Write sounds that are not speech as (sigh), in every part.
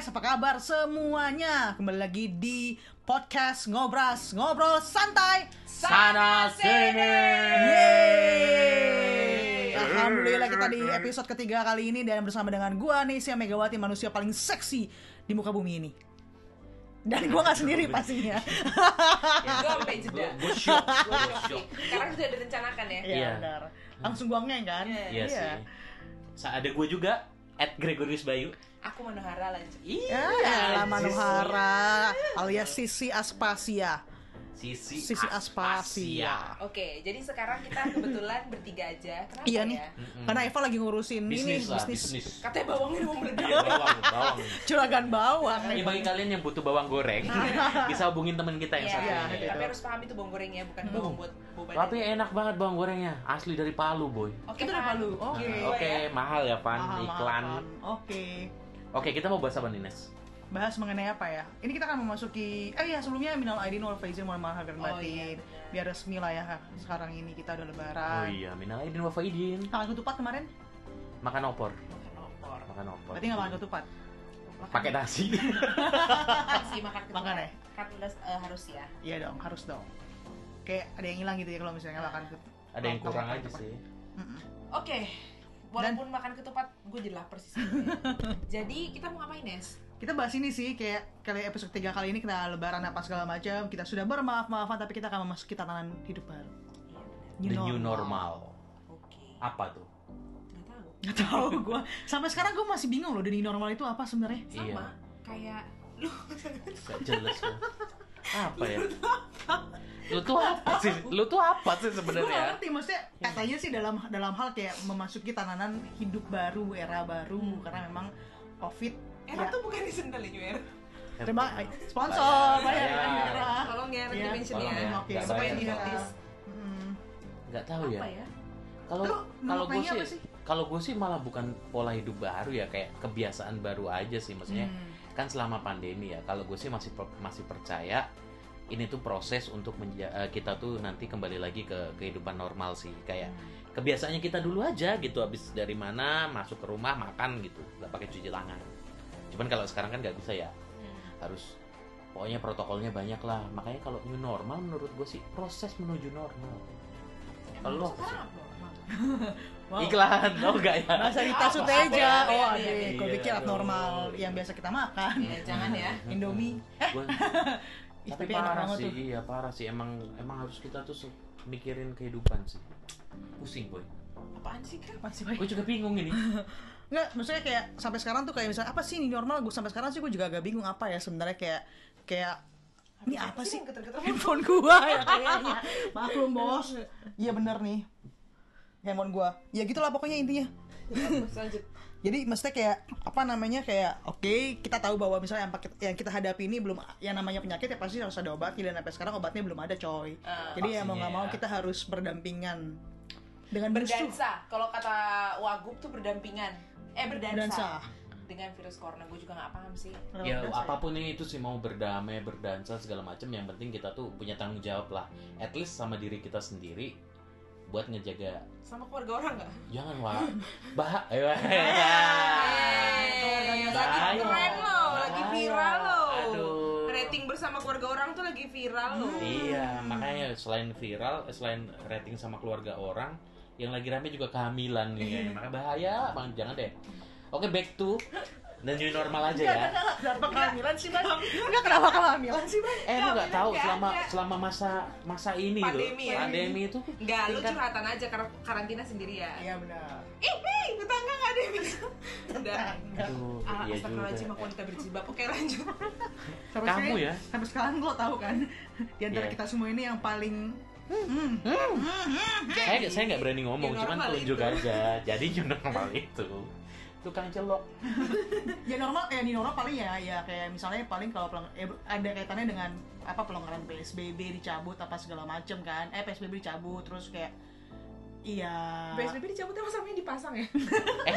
guys, apa kabar semuanya? Kembali lagi di podcast Ngobras Ngobrol Santai Sana sini. Yeay Alhamdulillah kita di episode ketiga kali ini Dan bersama dengan gua Nesia Megawati Manusia paling seksi di muka bumi ini Dan gua gak sendiri (laughs) pastinya Ya, gue sampai jeda. Gue shock, Gue gue. Karena sudah direncanakan ya. Iya Iya. benar Langsung gua ngeng kan Iya. Iya sih. Sa ada gue juga at Gregorius Bayu. Aku Manohara lanjut. Ya, Iya, ya, Manohara alias Sisi Aspasia Sisi, Sisi Aspasia Oke, jadi sekarang kita kebetulan bertiga aja. Kenapa Iya nih. ya? Karena Eva lagi ngurusin ini Bisnis lah, bisnis bisnis. Katanya bawangnya mau (laughs) meledak. Iya, bawang, bawang. juragan bawang. Ini bagi kalian yang butuh bawang goreng, (laughs) bisa hubungin teman kita yang Iya, satu Iya, ini. gitu. tapi harus paham itu bawang goreng ya, bukan bawang buat boba. Tapi enak banget bawang gorengnya, asli dari Palu boy. Oke, Itu dari Pan. Palu. Oke. Oke, ya. mahal ya pan, Mahal, iklan. Oke. Oke, kita mau bahas apa nih Nes? Bahas mengenai apa ya? Ini kita akan memasuki eh ya sebelumnya minal aidin wal faizin mohon maaf lahir dan Oh, batin. iya. Biar resmi lah ya sekarang ini kita udah Oh lebaran. iya, minal aidin wa faidin. Makan ketupat kemarin? Makan opor, Makan opor. makan opor. Berarti nggak makan ketupat? Pakai nasi. (laughs) Makan sih, makan ketupat. Makan ya? Kan udah, eh, harus ya. Iya dong, harus dong. Kayak ada yang hilang gitu ya kalau misalnya makan ketupat. Ada yang kurang aja sih. Oke. Walaupun makan ketupat, gue jadi lapar sih. (laughs) Jadi kita mau ngapain, Nes? Kita bahas ini sih kayak kali episode 3 kali ini kita lebaran apa segala macam. Kita sudah bermaaf-maafan tapi kita akan memasuki tatanan hidup baru. Iya, benar. The new normal. Oke. Apa tuh? Nggak tahu. Gak tau gue Sampai sekarang gue masih bingung loh The new normal itu apa sebenarnya Sama, Iya. kayak lu Gak jelas loh. Apa ya? Lu tuh apa sih? Lu tuh apa sih sebenarnya? ngerti maksudnya katanya sih dalam dalam hal kayak memasuki tatanan hidup baru era baru karena memang covid Era ya, tuh bukan di sendal ya, Juer. terima sponsor Bayar. era Tolong ya, nanti Iya. mention Tolong ya. ya. Oke, Nggak supaya di notice. Hmm. Gak tahu ya. Apa ya? Kalau kalau gue sih, kalau gue sih malah bukan pola hidup baru ya, kayak kebiasaan baru aja sih. Maksudnya Hmm. kan selama pandemi ya. Kalau gue sih masih masih percaya ini tuh proses untuk menja- eh, kita tuh nanti kembali lagi ke kehidupan normal sih. Kayak kebiasaannya kita dulu aja gitu habis dari mana masuk ke rumah makan gitu nggak pakai cuci tangan cuman kalau sekarang kan nggak bisa ya Hmm. harus pokoknya protokolnya banyak lah makanya kalau new normal menurut gue sih proses menuju normal Kalau apa sih? normal? (laughs) Wow. iklan oh enggak ya Bahasa Rita? Suteja. Apa? Oh, Iya, ada. iya, Gue iya. pikir abnormal yang biasa kita makan. Ya, (laughs) jangan ya. Indomie. Eh, (laughs) Gua- tapi parah sih tuh. iya parah sih emang emang harus kita tuh mikirin kehidupan sih pusing boy Apaan sih, Kak? Masih baik. gue juga bingung ini Nggak, maksudnya kayak sampai sekarang tuh kayak misalnya apa sih ini normal? Gue sampai sekarang sih gue juga agak bingung apa ya sebenarnya kayak kayak ini apa sih? (laughs) Handphone gua ya kayaknya. Maklum bos. Iya bener nih. Handphone gua. Ya gitulah pokoknya intinya. Lanjut. (laughs) Jadi maksudnya kayak apa namanya kayak oke kita tahu bahwa misalnya yang, paket- yang kita hadapi ini belum yang namanya penyakit ya pasti harus ada obatnya dan sampai sekarang obatnya belum ada coy. Ah, Jadi ya mau nggak mau ya. kita harus berdampingan dengan. Berdansa. Kalau kata Wagub tuh berdampingan. Eh, berdansa. Berdansa. Dengan virus corona. Gue juga gak paham sih. ya Berdansa apa pun ini itu sih mau berdamai berdansa segala macam yang penting kita tuh punya tanggung jawab lah at least sama diri kita sendiri buat ngejaga Sama keluarga orang gak? jangan wah (laughs) bah eh, wah. Eh, lagi keren loh, lagi viral. Aduh. Rating bersama keluarga orang tuh lagi viral loh. iya makanya selain viral eh, selain rating sama keluarga orang yang lagi rame juga kehamilan nih makanya bahaya bang jangan deh oke back to the new normal aja ya Kenapa kehamilan sih bang? Enggak kenapa kehamilan sih bang? eh lu nggak tahu nggak selama selama masa masa ini Pandemi tuh ya. pandemi itu Enggak, lu curhatan aja karena karantina sendirian. Iya benar. Ih, nih, tetangga gak ada yang bisa. Udah. Aduh, Ah, iya astagfirullahaladzim, aku wanita berjilbab. Oke, lanjut. Sampai Kamu ya? Sampai sekarang lo tahu kan di antara Iya. kita semua ini yang paling hmm, saya saya nggak berani ngomong cuman tunjuk itu. aja. Jadi new normal itu tukang celok. (laughs) Ya normal ya di normal paling ya ya kayak misalnya paling kalau pelong- ya, ada kaitannya dengan apa pelonggaran PSBB dicabut apa segala macem kan. Eh PSBB dicabut terus kayak iya. PSBB dicabut emang samanya dipasang ya? eh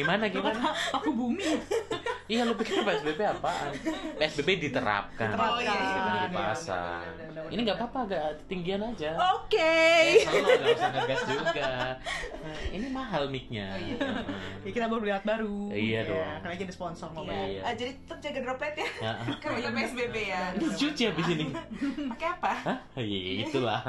gimana gimana? (laughs) aku bumi Iya lu pikir PSBB apaan? PSBB diterapkan. Diterapkan. Oh, iya, iya, benar, dipasang. benar, benar, benar, Ini nggak apa-apa agak tinggian aja. Oke. Eh, selalu nggak usah ngegas juga. Nah, ini mahal mic-nya. Oh, iya. Ya, kita baru beli alat baru. Iya dong. Karena jadi sponsor mau Iya. Iya. Ah, jadi tetap jaga droplet ya. Ya. Karena PSBB ya. Ini cuci habis ini. Pakai apa? Hah? Iya, itulah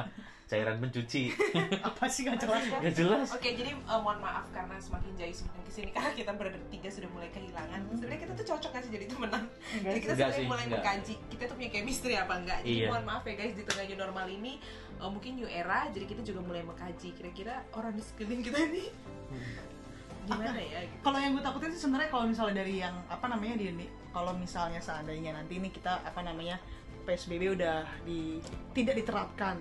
cairan pencuci. (laughs) Apa sih nggak jelas kok? Gak jelas. Oke, jadi eh, mohon maaf karena semakin jauh semakin ke sini karena kita bertiga sudah mulai kehilangan. Sebenarnya kita tuh cocok gak sih jadi temenan? Enggak Jadi kita Enggak sebenarnya sih, mulai enggak. mengkaji kita tuh punya chemistry apa enggak. Jadi Iya. mohon maaf ya guys di tengah new normal ini eh, mungkin new era jadi kita juga mulai mengkaji kira-kira orang di sekeliling kita ini gimana ya gitu. Kalau yang gue takutin sih sebenarnya kalau misalnya dari yang apa namanya di ini kalau misalnya seandainya nanti ini kita apa namanya PSBB udah di tidak diterapkan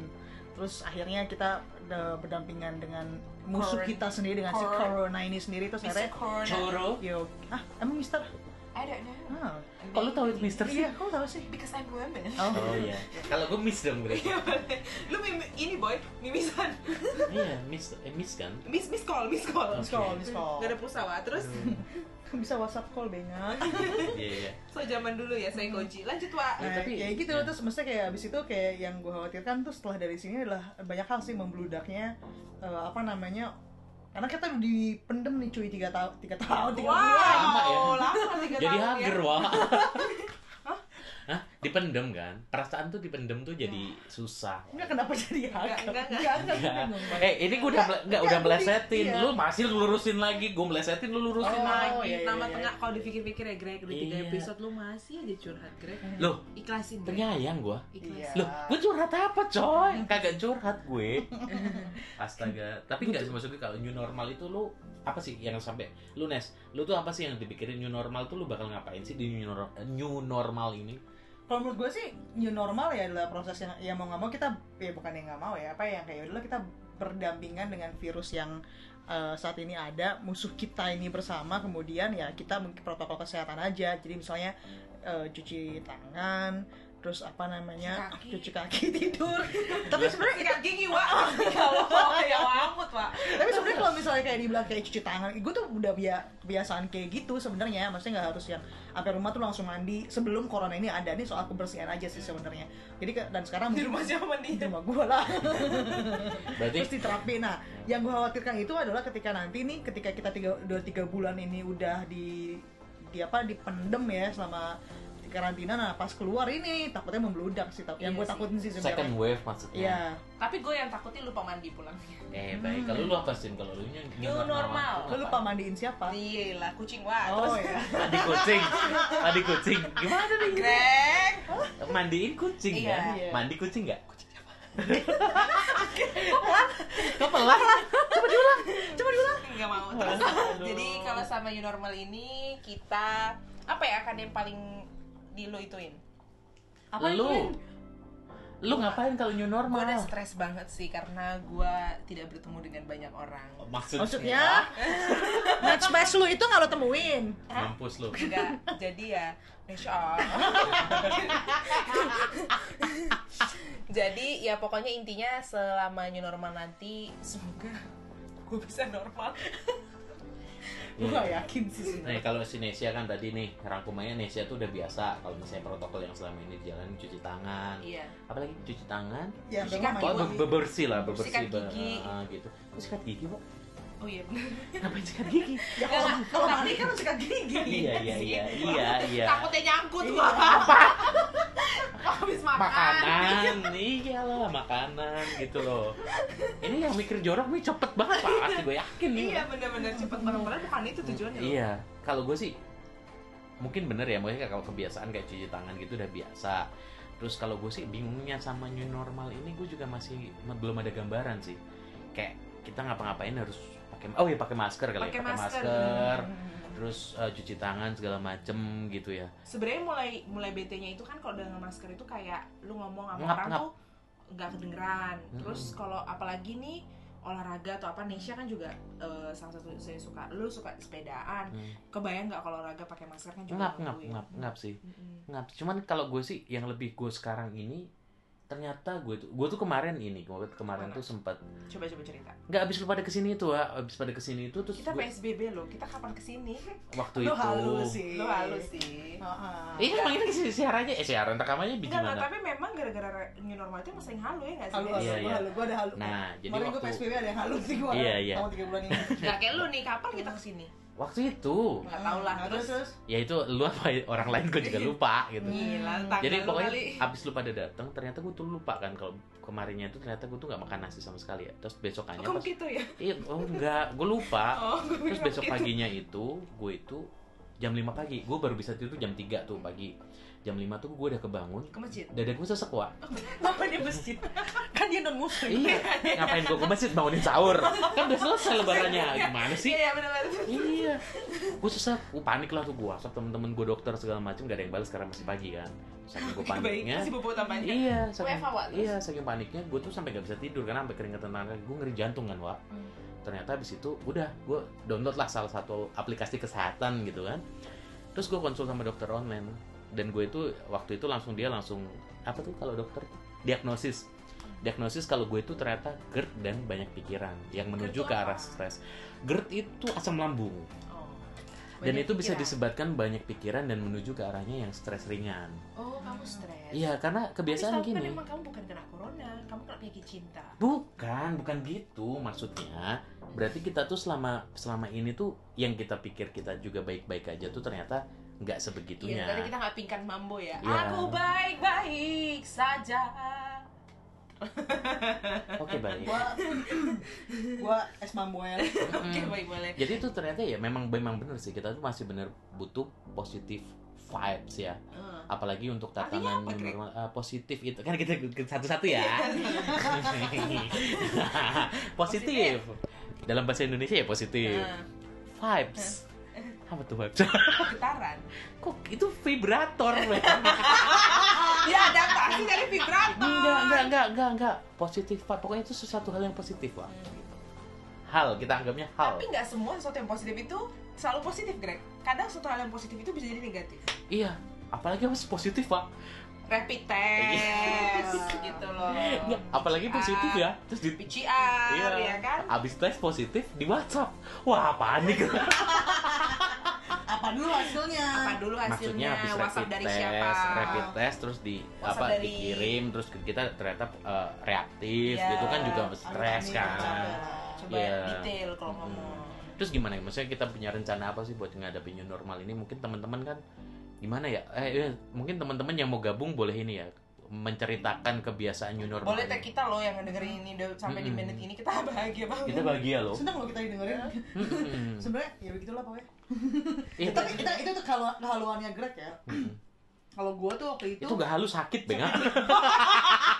terus akhirnya kita berdampingan dengan musuh Corona. kita sendiri dengan si Corona. ini sendiri terus akhirnya. Coro. yo ah emang mister I don't know. ah Kok lu tahu itu Mister sih? iya kok tahu sih Because I'm woman. Oh iya. Kalau gue miss dong berarti. Iya. Lu mimi, ini boy, mimisan. Iya, miss eh, miss kan? Miss miss call, miss call. miss call miss call Gak ada pulsa Wak. Terus bisa whatsapp call benga Iya, iya. so zaman dulu ya saya koji. Lanjut Wak. Ya, Nah, tapi- kayak gitu ya. terus maksudnya kayak abis itu kayak yang gue khawatirkan tuh setelah dari sini adalah banyak hal sih membludaknya eh, apa namanya karena kita udah dipendem nih cuy tiga tahun tiga tahun tiga Wow, bulan Lama ya. lama tiga Jadi tahun hager, ya. wah. (laughs) Dipendem kan? Perasaan tuh dipendem tuh jadi susah. enggak kenapa jadi Enggak, hacker enggak, enggak. enggak enggak, Enggak. Eh, ini gue udah mele- enggak udah Enggak, melesetin. iya. Lu masih lurusin lagi, gue melesetin lu lurusin Oh, lagi. Iya, iya, nama iya. tengah kalau dipikir-pikir ya Greg udah tiga Iya. episode lu masih aja curhat Greg. Loh, Ikhlasin Greg. penyayang gua. Ikhlasin. Iya. Loh, gue curhat apa coy? Kagak curhat gue. (laughs) Astaga. Tapi enggak sih maksudnya kalau new normal itu lu apa sih yang sampai lu Nes, lu tuh apa sih yang dipikirin new normal tuh lu bakal ngapain sih di new, nor- new normal ini? Kalau menurut gue sih new normal ya adalah proses yang ya mau nggak mau kita ya bukan yang nggak mau ya apa yang kayak adalah kita berdampingan dengan virus yang eh, saat ini ada musuh kita ini bersama kemudian ya kita mungkin protokol kesehatan aja jadi misalnya eh, cuci tangan terus apa namanya Cuci kaki. cuci kaki (laughs) tidur (laughs) tapi sebenarnya Sikat gigi Wak. Ya Allah, ya ampun Wak. tapi sebenarnya kalau misalnya kayak dibilang kayak cuci tangan gue tuh udah bia- kebiasaan kayak gitu sebenarnya. Maksudnya nggak harus yang sampai rumah tuh langsung mandi. Sebelum corona ini ada nih soal kebersihan aja sih sebenarnya. Jadi ke- dan sekarang Di rumah siapa mandi? di rumah gue lah. (laughs) Berarti terus diterapin nah yang gue khawatirkan itu adalah ketika nanti nih ketika kita tiga udah tiga bulan ini udah di di apa dipendem ya selama karantina nah pas keluar ini takutnya membludak sih yang Iya gue takutin sih second sebenarnya wave maksudnya. Iya, Tapi gue yang takutin lupa mandi pulangnya. Eh baik, kalau lu apa sih? Kalau lu nya New normal. lo lupa mandiin siapa? Iya lah, kucing Wak. Oh Terus (laughs) ya. Tadi kucing, tadi kucing. Gimana nih? Greg. Mandiin kucing Iya. Iya. Mandi kucing nggak? Kucing siapa? Kok pelan? Coba diulang. Coba diulang. nggak mau terus jadi kalau sama new normal ini kita apa ya akan yang paling di lo ituin Apa lu, itu? lu ngapain kalau new gue normal? udah stres banget sih karena gue tidak bertemu dengan banyak orang Maksudnya, Maksudnya (laughs) match match lu itu nggak lo temuin? mampus lu. enggak jadi ya Insya (laughs) jadi ya pokoknya intinya selama new normal nanti semoga gue bisa normal Gue gak yakin sih Nih kalau si Nesia kan tadi nih rangkumannya Nesia tuh udah biasa kalau misalnya protokol yang selama ini jalan cuci tangan, iya apalagi cuci tangan, Ya, Sikat memang gigi. oh, be- bebersih lah, bebersih Sikat gigi. ah, gitu. Terus sikat gigi, Pak. oh iya benar (laughs) Ngapain sikat gigi? Ya kalau kalau mandi kan harus sikat gigi. iya, iya, iya, (laughs) iya, iya. takutnya nyangkut gua Apa? (laughs) habis makan Makanan, iyalah makanan gitu loh. Ini yang mikir jorok nih cepet banget pasti gue yakin nih. iya benar-benar cepet banget padahal bukan itu tujuannya. Iya, kalau gue sih mungkin bener ya, maksudnya kalau kebiasaan kayak cuci tangan gitu udah biasa. Terus kalau gue sih bingungnya sama new normal ini gue juga masih belum ada gambaran sih. Kayak kita ngapa-ngapain harus pakai oh ya pakai masker kali Pakai ya, pakai masker. masker. Terus eh, cuci tangan segala macem gitu ya. sebenarnya mulai mulai BT-nya itu kan kalau dengan masker itu kayak lu ngomong sama Ngap, orang ngap. tuh nggak kedengeran. Terus kalau apalagi nih olahraga atau apa Nesha kan juga eh, salah satu saya suka lu suka sepedaan Hmm. kebayang nggak kalau olahraga pakai masker kan juga Ngap ngap ngap ngap sih. Mm-mm. Ngap. Cuman kalau gue sih yang lebih gue sekarang ini ternyata gue tuh gue tuh kemarin ini gue kemarin tuh sempat Coba coba cerita. nggak habis lu pada ke sini tuh ah habis pada ke sini itu terus Kita gua- PSBB loh. Kita kapan ke sini? waktu Lu itu halus sih. Lo halus sih. Heeh. iya emang ini ke sini siarannya eh siaran rekamannya enggak, gimana tapi memang gara-gara new normal itu sering halu ya nggak sih? Halu, Iya, iya. halu, gua ada halu. nah jadi Kemarin gue waktu PSBB ada yang halu sih gue. Iya, iya. Selama tiga bulan ini. Nggak kayak lu nih, kapan kita ke sini? Waktu itu Nggak tahu lah, Nah, terus terus. ya itu lu apa orang lain gue juga lupa gitu Gila, Hmm. jadi pokoknya kali. abis lu pada datang ternyata gue tuh lupa kan kalau kemarinnya itu ternyata gue tuh nggak makan nasi sama sekali ya terus besokannya Kamu pas gitu ya? iya oh enggak gue lupa (laughs) Oh, gue terus besok gitu. paginya itu gue itu jam 5 pagi gue baru bisa tidur jam 3 tuh pagi jam 5 tuh gue udah kebangun. Ke masjid? dada gue sesek wak. Apa dia masjid? kan dia non muslim. iya. Ngapain gue ke masjid? Bangunin sahur. Kan udah selesai lebarannya. Gimana sih? Iya, iya benar-benar. iya. Gue sesek. Gue panik lah tuh gue whatsapp temen-temen gue dokter segala macam gak ada yang balas karena masih pagi kan. Saking gue paniknya. Iya saking, iya saking paniknya gue tuh sampai gak bisa tidur karena sampai keringetan tangan gue ngeri jantung kan wak. Hmm. ternyata habis itu udah gue download lah salah satu aplikasi kesehatan gitu kan. Terus gue konsul sama dokter online dan gue itu waktu itu langsung dia langsung apa tuh kalau dokter diagnosis diagnosis kalau gue itu ternyata GERD dan banyak pikiran yang menuju ke arah stres GERD itu asam lambung Oh. dan Banyak itu bisa pikiran. disebabkan banyak pikiran dan menuju ke arahnya yang stres ringan Oh, kamu stres. iya karena kebiasaan Tapi kan gini emang kamu bukan kena corona, kamu kena penyakit cinta. Bukan, bukan gitu maksudnya. Berarti kita tuh selama selama ini tuh yang kita pikir kita juga baik-baik aja tuh ternyata nggak sebegitunya. Iya, tadi kita nggak pingkan mambo ya. Iya. Aku baik-baik saja. Oke baik. Gua gua es mamboel. (laughs) Oke, Mm. baik boleh. Jadi itu ternyata ya memang memang bener sih kita tuh masih bener butuh positif vibes ya. Eh, Apalagi untuk tatanan apa, Ah, positif itu kan kita satu-satu ya. (laughs) positif. Dalam bahasa Indonesia ya positif. eh, Vibes. Apa tuh vibes? (laughs) getaran. Kok itu vibrator, men? (laughs) Ya, adaptasi dari vibrator. Enggak, enggak, enggak, enggak, enggak. Positif, Pak. Pokoknya itu sesuatu hal yang positif, Pak. Hal, kita anggapnya hal. Tapi nggak semua sesuatu yang positif itu selalu positif, Greg. Kadang sesuatu hal yang positif itu bisa jadi negatif. Iya, apalagi apa positif, Pak. Rapid test gitu loh. Enggak, apalagi positif ya. Terus di PCR Iya. ya kan? Abis tes positif di WhatsApp. Wah, panik. (laughs) Apa dulu hasilnya? Apa dulu hasilnya? Maksudnya habis WhatsApp rapid dari test, siapa? rapid test terus di WhatsApp apa dari- dikirim terus kita ternyata eh, reaktif Iya. gitu kan juga stres kan. Coba Iya. detail kalau Mm-mm. ngomong. Terus gimana ya? Maksudnya kita punya rencana apa sih buat ngadepin new normal ini? Mungkin teman-teman kan gimana ya? Eh, eh, mungkin teman-teman yang mau gabung boleh ini ya menceritakan kebiasaan new normal. Boleh ini. kita loh yang dengerin ini sampai di Mm-mm. menit ini kita bahagia banget. Kita bahagia loh. Senang loh kita didengerin. (laughs) Mm-mm. Sebenarnya ya begitulah pokoknya. (laughs) Iya, Tapi kita itu tuh kalau kehaluannya Greg ya. Mm-mm. (clears throat) Kalau gua tuh waktu itu, itu gak halus sakit benga. (laughs)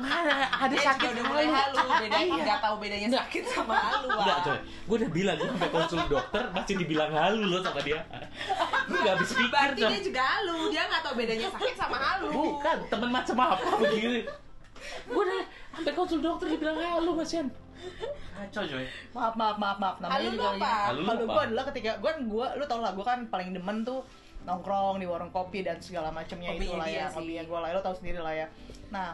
Mana ada Dia sakit udah mulai halu, beda Iya. nggak tahu bedanya Nggak. sakit sama halu. Enggak Wak. coy, gue udah bilang gue sampai konsul dokter masih dibilang halu loh sama dia. Gue gak habis pikir Berarti dia juga halu, dia nggak tahu bedanya sakit sama halu. Bukan, temen macam apa begini. (laughs) Gue udah sampai konsul dokter dibilang halu Mas Yan. Kacau coy. maaf maaf maaf maaf namanya Halu lu juga apa? ini. Halu lu Halu apa? gua adalah ketika gua gua lu tau lah gua kan paling demen tuh nongkrong di warung kopi dan segala macamnya itu Hobinya lah ya sih. hobinya gua lah lo tau sendiri lah ya nah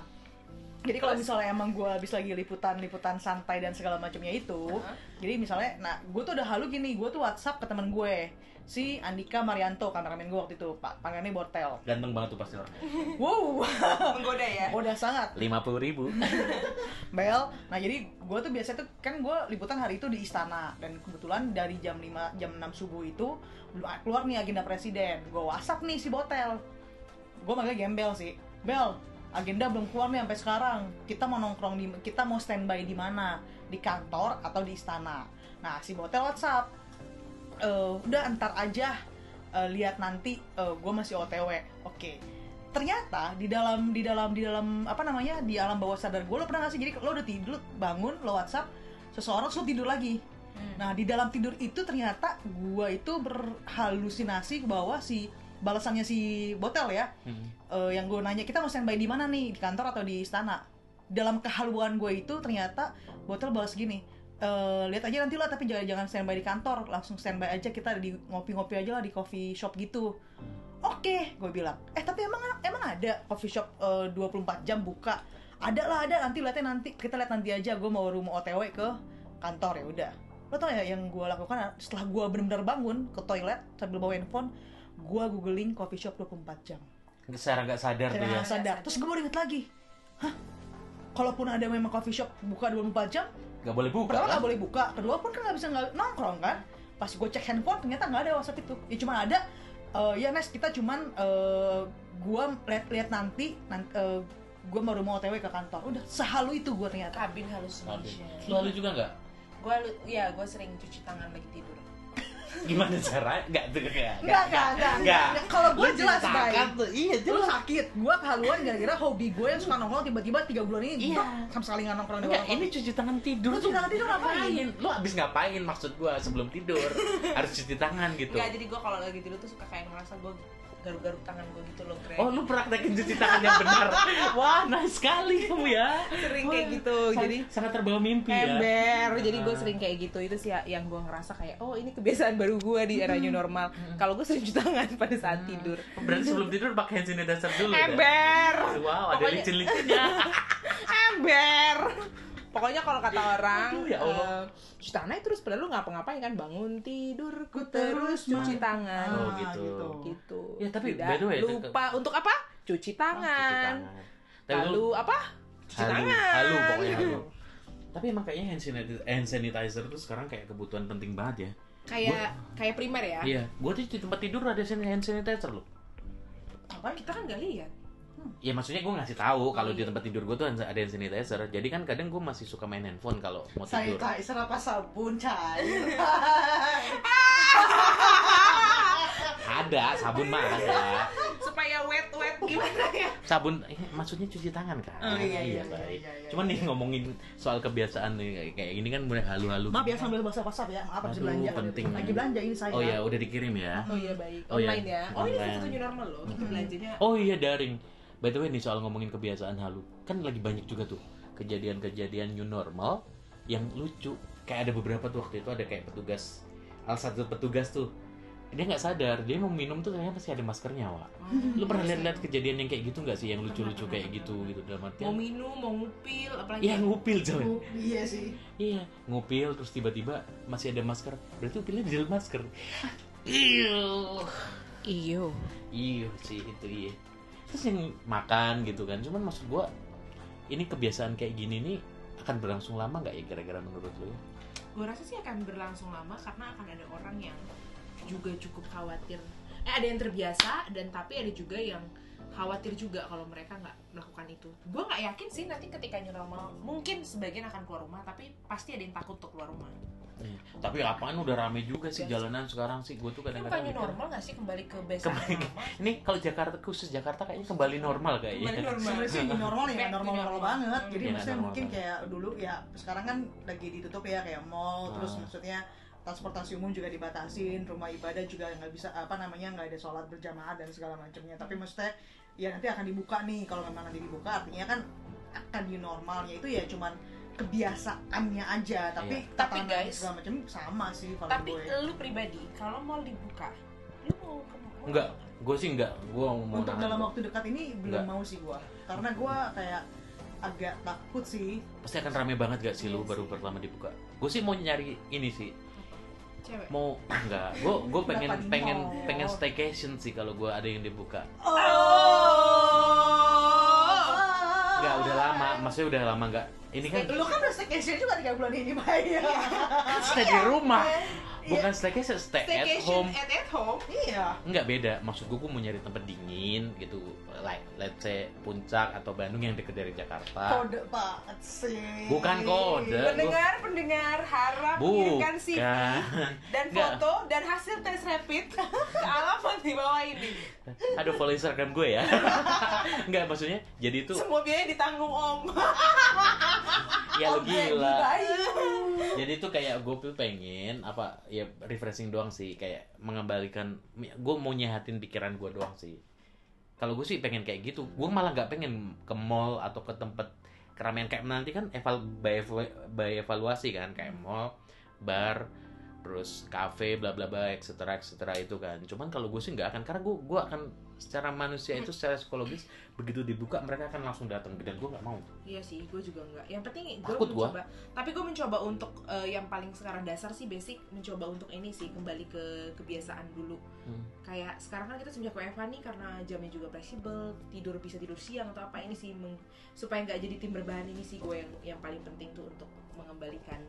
jadi kalau misalnya emang gue habis lagi liputan liputan santai dan segala macamnya itu Hah? jadi misalnya nah gue tuh udah halu gini gue tuh WhatsApp ke temen gue si Andika Marianto kameramen gue waktu itu pak panggilannya Bortel Ganteng banget tuh pasti orangnya. (laughs) wow Menggoda ya. udah sangat Lima puluh ribu. (laughs) Bel, nah jadi gue tuh biasa tuh kan gue liputan hari itu di istana dan kebetulan dari jam 5 jam 6 subuh itu belum keluar nih agenda presiden. Gue WhatsApp nih si Botel. Gue manggil gembel sih. Bel, agenda belum keluar nih sampai sekarang. Kita mau nongkrong di kita mau standby di mana? Di kantor atau di istana. Nah, si Botel WhatsApp. "Eh, udah antar aja eh, lihat nanti gue masih OTW. Oke ternyata di dalam di dalam di dalam apa namanya di alam bawah sadar gue lo pernah gak sih jadi lo udah tidur bangun lo WhatsApp seseorang lo tidur lagi nah di dalam tidur itu ternyata gue itu berhalusinasi bahwa si balasannya si botel ya. Hmm. eh, yang gue nanya kita mau standby di mana nih? Di kantor atau di istana? Dalam kehaluan gue itu ternyata botel balas gini "Eh, lihat aja nanti lah tapi jangan jangan standby di kantor langsung standby aja kita di ngopi-ngopi aja lah di coffee shop gitu. Oke gue bilang. Eh tapi emang emang ada coffee shop eh, 24 jam buka? Ada lah ada. Nanti lihatnya nanti kita lihat nanti aja. Gue mau rumah otw ke kantor ya udah. Lo tau ya yang gue lakukan setelah gue benar-benar bangun ke toilet sambil bawa handphone gue googling coffee shop 24 jam. Secara nggak sadar tuh Saya ya sadar. Terus gue baru inget lagi. Hah? Kalaupun ada memang coffee shop buka 24 jam nggak boleh buka pertama kan? nggak boleh buka. Kedua pun kan nggak bisa nggak nongkrong kan? Pas gue cek handphone ternyata nggak ada WhatsApp itu. Ya cuma ada eh, ya Nes kita cuman eh, gua lihat-lihat nanti nanti gue baru mau otw ke kantor. Udah sehalu itu gue ternyata. Kabin hallucination Lalu juga nggak? Gue ya gue sering cuci tangan lagi tidur gimana cara nggak tuh nggak enggak enggak enggak nggak. Kalau gue Lu jelas baik tuh. Iya lu jelas. sakit gue kehaluan gara-gara hobi gue yang suka nongkrong tiba-tiba tiga bulan ini. Iya. sama sekali nggak nongkrong warung. ini cuci tangan tidur Lu cuci tangan tidur ngapain? Lu abis ngapain? Maksud gua sebelum tidur? (laughs) Harus cuci tangan gitu. Enggak, jadi gue kalau lagi tidur tuh suka kayak ngerasa gue garuk-garuk tangan gue gitu loh Greg Oh, lu praktekin cuci tangan yang benar. (laughs) Wah, nice sekali kamu ya. sering kayak gitu sangat- jadi sangat terbawa mimpi ya. ember jadi gue Ah. sering kayak gitu itu sih yang gue ngerasa kayak oh ini kebiasaan baru gue di era new normal kalau gue sering cuci tangan pada saat tidur Berarti sebelum tidur pakai hand sanitizer dulu ya? ember Wow, ada licin-licinnya. (laughs) ember pokoknya kalau kata orang Aduh, ya Allah. eh, cuci tangan terus padahal lu ngapa-ngapain kan bangun tidur ku terus cuci tangan Oh, Ah, gitu. gitu Ya, tapi Tidak by the way, itu- lupa untuk apa cuci tangan, Cuci tangan. Lalu lu- apa cuci halu, tangan halu pokoknya halu. Tapi emang kayaknya hand sanitizer, hand sanitizer tuh sekarang kayak kebutuhan penting banget ya. kayak kayak primer ya Iya, gua tuh di tempat tidur ada hand sanitizer loh. Ngapain? kita kan nggak lihat Ya maksudnya gue ngasih tahu kalau di iya. tempat tidur gue tuh ada hand sanitizer. Jadi kan kadang gue masih suka main handphone kalau mau tidur. sanitizer apa sabun cair Ada sabun mah ada. supaya wet wet gimana ya Sabun, eh, maksudnya cuci tangan kan? Oh, iya, iya, baik. iya, iya, Cuman nih ngomongin soal kebiasaan nih kayak- gini kan mulai halu-halu. maaf ya sambil bahasa WhatsApp ya maaf Aduh, belanja penting. lagi belanja ini saya Oh ya, udah dikirim ya. oh iya baik Oh, iya. online ya oh ini satu new normal loh belanjanya Oh iya daring. By the way nih soal ngomongin kebiasaan halu, kan lagi banyak juga tuh kejadian-kejadian new normal yang lucu. Kayak ada beberapa tuh waktu itu ada kayak petugas, salah satu petugas tuh dia nggak sadar dia mau minum tuh ternyata masih ada maskernya wa. Lu pernah lihat-lihat kejadian yang kayak gitu nggak sih yang lucu-lucu kayak gitu gitu dalam mau artian? minum mau ngupil apalagi Iya ngupil coy. Iya sih Iya ngupil terus tiba-tiba masih ada masker. Berarti upilnya di dalam masker. Iya. iyo Iya sih itu iya. Terus yang makan gitu kan. Cuman maksud gua ini kebiasaan kayak gini nih akan berlangsung lama nggak ya kira-kira menurut lu ya? gue rasa sih akan berlangsung lama karena akan ada orang yang juga cukup khawatir eh ada yang terbiasa dan tapi ada juga yang khawatir juga kalau mereka nggak melakukan itu gue nggak yakin sih nanti ketika new normal mungkin sebagian akan keluar rumah tapi pasti ada yang takut untuk keluar rumah Iya. Tapi apaan udah rame juga sih jalanan sekarang sih. Gue tuh ini kadang-kadang mikir, normal nggak sih kembali ke base Kembali Ini kalau Jakarta khusus Jakarta kayaknya kembali normal kayaknya. Kembali normal. sebenarnya sih (laughs) normal ya normal normal normal. banget jadi Iya, maksudnya normal mungkin kayak dulu ya sekarang kan lagi ditutup ya kayak mall terus Ah. maksudnya transportasi umum juga dibatasin rumah ibadah juga nggak bisa apa namanya nggak ada sholat berjamaah dan segala macamnya tapi maksudnya ya nanti akan dibuka nih kalau memang nanti dibuka artinya kan akan new normalnya itu ya cuman kebiasaannya aja tapi Iya. Tapi tatanan guys, segala macam sama sih kalau tapi gue lu pribadi kalau mau dibuka lu mau ke mau Enggak, gue sih enggak. Gue mau untuk nahan. dalam waktu dekat ini belum Nggak. mau sih gue karena gue kayak agak takut sih Pasti akan rame banget gak sih lu Iya baru sih. pertama dibuka? Gue sih mau nyari ini sih. cewek Mau enggak? Gue gue pengen pengen pengen staycation sih kalau gue ada yang dibuka. oh Enggak, udah lama. Maksudnya udah lama enggak. Ini kan lu kan udah staycation juga tiga bulan ini Maya kan stay di rumah. Bukan staycation, stay at staycation home. at at home iya Enggak beda. Maksud gue gue mau nyari tempat dingin gitu. Like let's say Puncak atau Bandung yang deket dari Jakarta. kode banget sih Bukan kode. pendengar pendengar harap mengirimkan CV Bukan. (laughs) dan Nggak. foto dan hasil tes rapid ke (laughs) alamat di bawah ini Aduh follow Instagram gue ya. (laughs) Enggak maksudnya jadi itu semua biaya ditanggung om ya lo gila. Jadi itu kayak gue pengen apa ya refreshing doang sih kayak mengembalikan gue mau nyehatin pikiran gue doang sih. Kalau gue sih pengen kayak gitu. Gue malah nggak pengen ke mall atau ke tempat keramaian kayak nanti kan eval by, by evaluasi kan kayak mall, bar, terus kafe bla bla bla etc etc itu kan cuman kalau gue sih nggak akan karena gue gue akan secara manusia itu secara psikologis begitu dibuka mereka akan langsung datang dan gue nggak mau Iya sih, gue juga enggak. Yang penting gue Takut gua. mencoba. Tapi gue mencoba untuk eh, yang paling sekarang dasar sih basic mencoba untuk ini sih kembali ke kebiasaan dulu. Hmm. Kayak sekarang kan kita semenjak WFH nih karena jamnya juga fleksibel, tidur bisa tidur siang atau apa ini sih supaya nggak jadi tim berbahan ini sih gue yang yang paling penting tuh untuk mengembalikan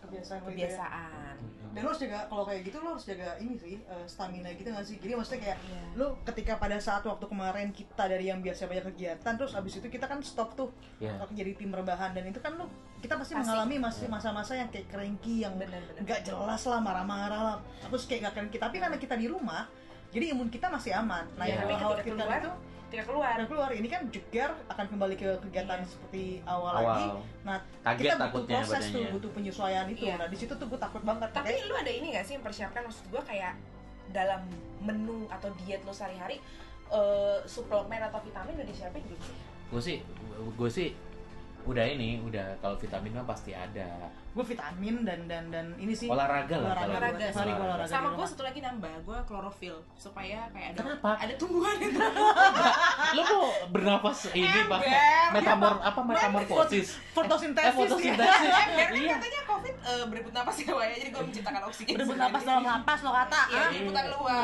kebiasaan gitu ya. kebiasaan. dan lo harus jaga kalau kayak gitu lo harus jaga ini sih eh, stamina gitu gak sih jadi maksudnya kayak Iya. lo ketika pada saat waktu kemarin kita dari yang biasa banyak kegiatan terus abis itu kita kan stop tuh ya waktu jadi tim rebahan dan itu kan lo kita pasti, Pasti. mengalami masih masa-masa yang kayak cranky yang Benar-benar. nggak jelas lah marah-marah lah terus kayak gak cranky tapi karena kita di rumah jadi imun kita masih aman nah Iya. yang Tapi ketika kita keluar, itu Tidak keluar. ada keluar ini kan jegar akan kembali ke kegiatan Iya. seperti awal, lagi awal nah kaget kita butuh proses tuh badannya butuh penyesuaian itu Iya. nah di situ tuh gue takut banget Tapi Kayak- lu ada ini gak sih yang persiapkan maksud gue kayak dalam menu atau diet lo sehari-hari eh, suplemen atau vitamin udah disiapin belum sih? gue sih gue sih udah ini udah kalau vitamin mah pasti ada gue vitamin dan dan dan ini sih olahraga lah olahraga, kalau olahraga. gua olahraga. Sama gue satu lagi nambah, gue klorofil supaya kayak ada Kenapa? ada tumbuhan itu. (laughs) lo mau bernafas ini Ember. pakai metamor apa metamorfosis fotosintesis eh, fotosintesis Biar kan iya katanya covid eh, berebut napas ya Wak, ya jadi gue menciptakan oksigen. berebut napas dalam napas lo kata Iya, ah. liputan luar.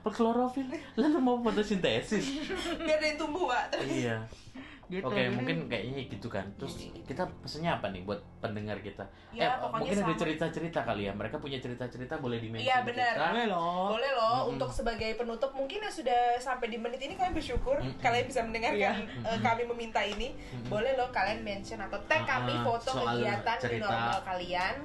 Ah, (laughs) klorofil lalu mau fotosintesis Biar ada yang tumbuh, iya (laughs) gitu Oke, Jadi- mungkin kayaknya gitu kan. Terus Iya, gitu. kita pesennya apa nih buat pendengar kita? Ya, eh, pokoknya mungkin ada cerita-cerita kali ya. Mereka punya cerita-cerita boleh di Iya, benar. boleh loh Boleh loh Mm-mm. untuk sebagai penutup mungkin yang sudah sampai di menit ini kalian bersyukur Mm-mm. kalian bisa mendengarkan Iya. eh, kami meminta ini. Mm-mm. Boleh loh kalian mention atau tag kami foto soal kegiatan di normal kalian.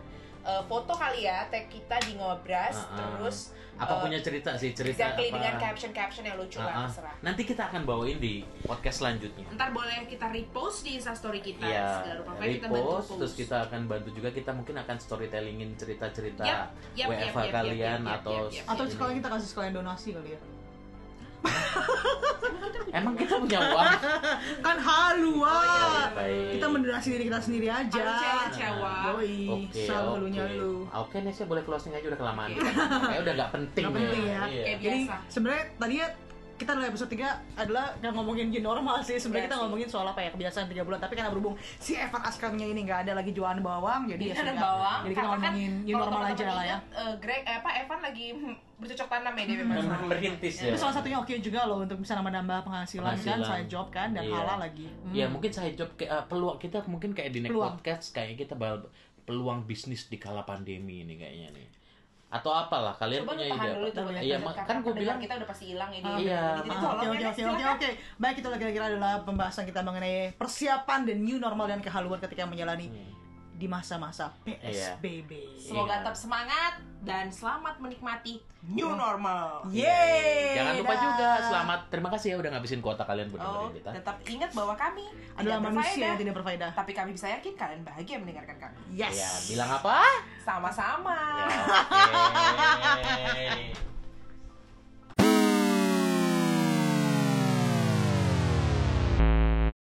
Eh, foto kali ya, tag kita di ngobras Ah, ah. terus Apa eh, punya cerita sih? Cerita exactly apa? dengan caption-caption yang lucu Ah, lah ah. terserah. Nanti kita akan bawain di podcast selanjutnya. Ntar boleh kita repost di instastory kita. Iya, Segala rupa kita bantu repost post. terus kita akan bantu juga kita mungkin akan storytellingin cerita-cerita Yap, yap, WFH yap, yap, kalian yap, yap, atau yap, yap. atau ini. sekalian kita kasih sekalian donasi kali ya (laughs) Emang kita punya uang? (laughs) kan halu Oh, iya, wah iya. Kita mendonasi diri kita sendiri aja ya. Yoi, Oke, selalu oke. halunya lu Oke, nih saya boleh closing aja udah kelamaan. Oke. Kayak udah nggak penting, Nggak penting ya. Iya. Kayak jadi biasa. sebenarnya tadinya kita dalam episode 3 adalah yang ngomongin new normal sih sebenarnya Iya kita sih. ngomongin soal apa ya kebiasaan 3 bulan tapi karena berhubung si Evan Askarnya ini nggak ada lagi jualan bawang jadi ya sudah. bawang. jadi kita kan ngomongin new kalau normal aja lah ya ingat, eh, Greg, eh, apa Evan lagi hmm, bercocok tanam ya dia memang. Memang merintis ya. itu salah satunya oke juga loh untuk bisa nambah-nambah penghasilan, kan Penghasilan. side job kan dan Iya. halal lagi Hmm. Ya mungkin saya job kayak eh, peluang kita mungkin kayak di next Peluang. podcast kayak kita bakal peluang bisnis di kala pandemi ini kayaknya nih. Atau apalah kalian Coba punya ide dulu apa? Iya, Iya, mak- kan gua bilang- kita udah pasti hilang ini. Ah, Iya, Oke ya, oke oke oke oke. Baik itu kira-kira adalah pembahasan kita mengenai persiapan dan new normal dan kehaluan ketika menjalani Hmm. Di masa-masa PSBB. Semoga Iya. tetap semangat dan selamat menikmati new normal. Yeay. Jangan lupa dah. juga selamat terima kasih ya udah ngabisin kuota kalian buat Oh, dengerin kita. tetap ingat bahwa kami adalah tidak manusia berfaedah, yang tidak berfaedah. tapi kami bisa yakin kalian bahagia mendengarkan kami. Yes. Ya, bilang apa? Sama-sama. Ya, oke.